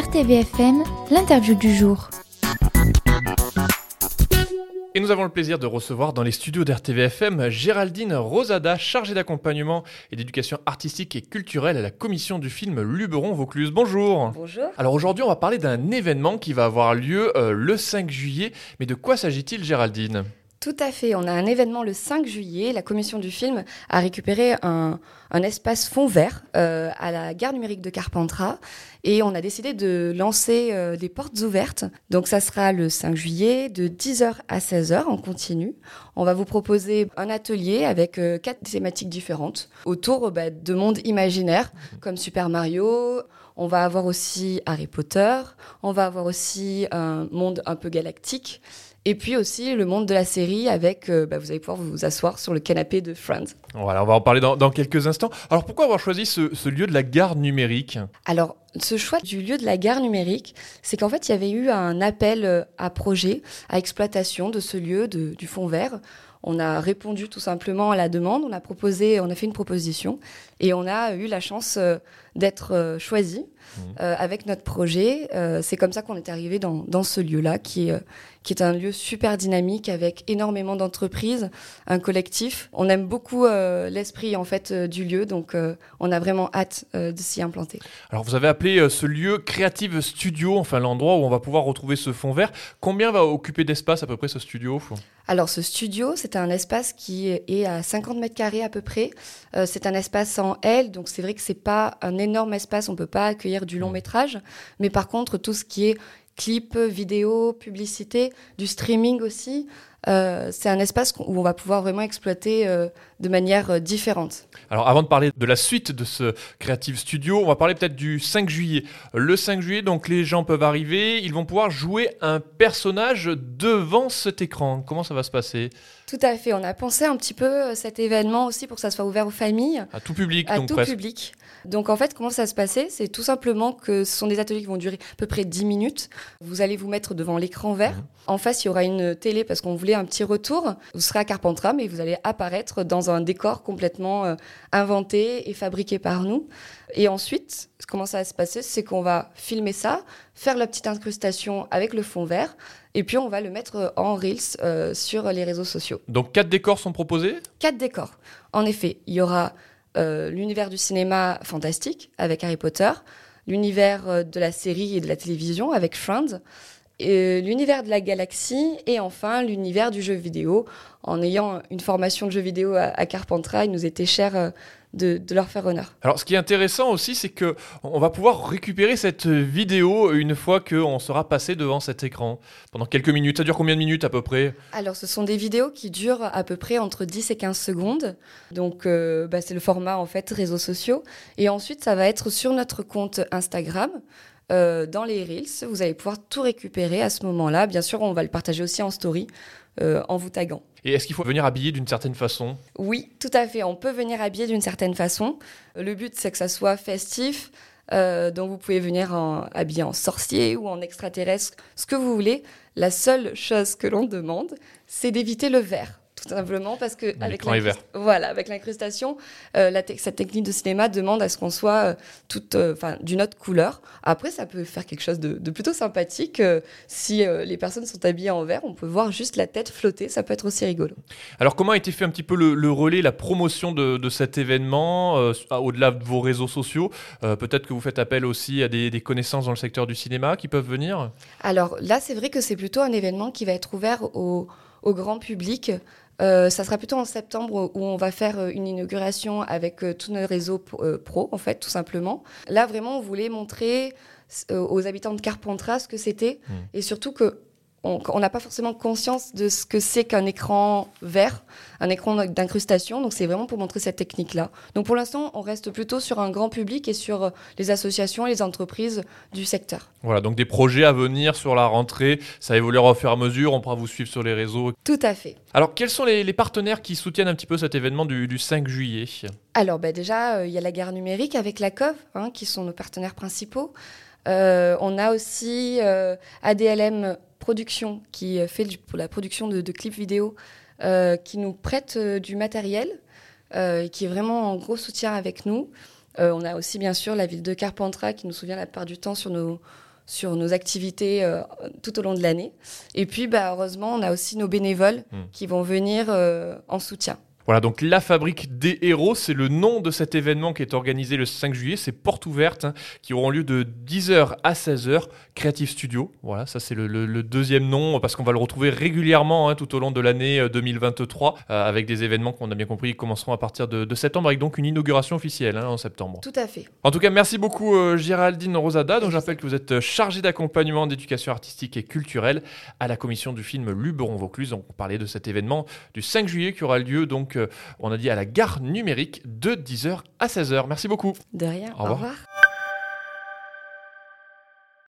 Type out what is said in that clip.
RTVFM, l'interview du jour. Et nous avons le plaisir de recevoir dans les studios d'RTVFM Géraldine Rosada, chargée d'accompagnement et d'éducation artistique et culturelle à la commission du film Luberon-Vaucluse. Bonjour. Bonjour. Alors aujourd'hui, on va parler d'un événement qui va avoir lieu euh, le 5 juillet. Mais de quoi s'agit-il, Géraldine? Tout à fait. On a un événement le 5 juillet. La commission du film a récupéré un, un espace fond vert euh, à la gare numérique de Carpentras et on a décidé de lancer euh, des portes ouvertes. Donc ça sera le 5 juillet de 10h à 16h en continu. On va vous proposer un atelier avec euh, quatre thématiques différentes autour bah, de mondes imaginaires comme Super Mario. On va avoir aussi Harry Potter. On va avoir aussi un monde un peu galactique. Et puis aussi le monde de la série avec, euh, bah, vous allez pouvoir vous asseoir sur le canapé de Friends. Voilà, on va en parler dans, dans quelques instants. Alors pourquoi avoir choisi ce, ce lieu de la gare numérique? Alors, ce choix du lieu de la gare numérique, c'est qu'en fait, il y avait eu un appel euh, à projet, à exploitation de ce lieu de, du fond vert. On a répondu tout simplement à la demande, on a proposé, on a fait une proposition et on a eu la chance euh, d'être euh, choisi Mmh. euh, avec notre projet. Euh, c'est comme ça qu'on est arrivé dans, dans ce lieu-là, qui est, qui est un lieu super dynamique avec énormément d'entreprises, un collectif. On aime beaucoup l'esprit en fait du lieu, donc on a vraiment hâte de s'y implanter. Alors vous avez appelé ce lieu Creative Studio, enfin l'endroit où on va pouvoir retrouver ce fond vert. Combien va occuper d'espace à peu près ce studio Alors ce studio, c'est un espace qui est à 50 mètres carrés à peu près. C'est un espace en L, donc c'est vrai que c'est pas un énorme espace, on peut pas accueillir du long métrage, mais par contre tout ce qui est clips, vidéos, publicité, du streaming aussi, euh, c'est un espace où on va pouvoir vraiment exploiter euh, de manière euh, différente. Alors avant de parler de la suite de ce Creative Studio, on va parler peut-être du 5 juillet. Le 5 juillet, donc les gens peuvent arriver, ils vont pouvoir jouer un personnage devant cet écran. Comment ça va se passer? Tout à fait, on a pensé un petit peu cet événement aussi pour que ça soit ouvert aux familles. À tout public, à donc tout presque. public. Donc en fait, comment ça se passait? C'est tout simplement que ce sont des ateliers qui vont durer à peu près 10 minutes. Vous allez vous mettre devant l'écran vert. Mhm. En face, il y aura une télé parce qu'on voulait un petit retour. Vous serez à Carpentras, mais vous allez apparaître dans un décor complètement euh, inventé et fabriqué par nous. Et ensuite, comment ça va se passer C'est qu'on va filmer ça, faire la petite incrustation avec le fond vert, et puis on va le mettre en Reels euh, sur les réseaux sociaux Donc quatre décors sont proposés? Quatre décors. En effet, il y aura euh, l'univers du cinéma fantastique avec Harry Potter, l'univers euh, de la série et de la télévision avec Friends, et l'univers de la galaxie et enfin l'univers du jeu vidéo. En ayant une formation de jeu vidéo à, à Carpentras, il nous était cher euh, de, de leur faire honneur. Alors, ce qui est intéressant aussi, c'est que on va pouvoir récupérer cette vidéo une fois qu'on sera passé devant cet écran pendant quelques minutes. Ça dure combien de minutes à peu près? Alors, ce sont des vidéos qui durent à peu près entre 10 et 15 secondes. Donc, euh, bah, c'est le format, en fait, réseaux sociaux. Et ensuite, ça va être sur notre compte Instagram. Euh, dans les Reels, vous allez pouvoir tout récupérer à ce moment-là. Bien sûr, on va le partager aussi en story euh, en vous taguant. Et est-ce qu'il faut venir habillé d'une certaine façon? Oui, tout à fait. On peut venir habiller d'une certaine façon. Le but, c'est que ça soit festif. Euh, donc, vous pouvez venir en, habillé en sorcier ou en extraterrestre, ce que vous voulez. La seule chose que l'on demande, c'est d'éviter le vert. Tout simplement parce que avec voilà, avec l'incrustation, euh, te- cette technique de cinéma demande à ce qu'on soit euh, toute, euh, enfin, d'une autre couleur. Après, ça peut faire quelque chose de, de plutôt sympathique. si les personnes sont habillées en vert, on peut voir juste la tête flotter. Ça peut être aussi rigolo. Alors, comment a été fait un petit peu le, le relais, la promotion de, de cet événement, euh, au-delà de vos réseaux sociaux Peut-être que vous faites appel aussi à des, des connaissances dans le secteur du cinéma qui peuvent venir? Alors là, c'est vrai que c'est plutôt un événement qui va être ouvert au, au grand public. Euh, ça sera plutôt en septembre où on va faire euh, une inauguration avec euh, tous nos réseaux pro, euh, pro, en fait, tout simplement. Là, vraiment, on voulait montrer aux habitants de Carpentras ce que c'était Mm. et surtout que on n'a pas forcément conscience de ce que c'est qu'un écran vert, un écran d'incrustation. Donc, c'est vraiment pour montrer cette technique-là. Donc, pour l'instant, on reste plutôt sur un grand public et sur euh, les associations et les entreprises du secteur. Voilà, donc des projets à venir sur la rentrée, ça évoluera au fur et à mesure, on pourra vous suivre sur les réseaux. Tout à fait. Alors, quels sont les, les partenaires qui soutiennent un petit peu cet événement du, du 5 juillet? Alors bah déjà, euh, il y a la gare numérique avec la COV, hein, qui sont nos partenaires principaux. Euh, on a aussi euh, ADLM Production, qui euh, fait du- pour la production de, de clips vidéo, qui nous prête du matériel, et qui est vraiment en gros soutien avec nous. On a aussi bien sûr la ville de Carpentras, qui nous souvient la plupart du temps sur nos, sur nos activités euh, tout au long de l'année. Et puis, bah, heureusement, on a aussi nos bénévoles Hmm. qui vont venir euh, en soutien. Voilà, donc la fabrique des héros, c'est le nom de cet événement qui est organisé le 5 juillet. C'est porte ouverte, hein, qui auront lieu de 10h à 16h. Creative Studio, voilà, ça c'est le, le- le deuxième nom, parce qu'on va le retrouver régulièrement hein, tout au long de l'année euh, 2023, euh, avec des événements qu'on a bien compris qui commenceront à partir de, de septembre, avec donc une inauguration officielle hein, en septembre. Tout à fait. En tout cas, merci beaucoup euh, Géraldine Rosada. Donc, je rappelle que vous êtes euh, chargée d'accompagnement d'éducation artistique et culturelle à la commission du film Luberon-Vaucluse. Donc, on parlait de cet événement du 5 juillet qui aura lieu, donc, euh, on a dit, à la gare numérique de 10h à 16h. Merci beaucoup. De rien. Au revoir.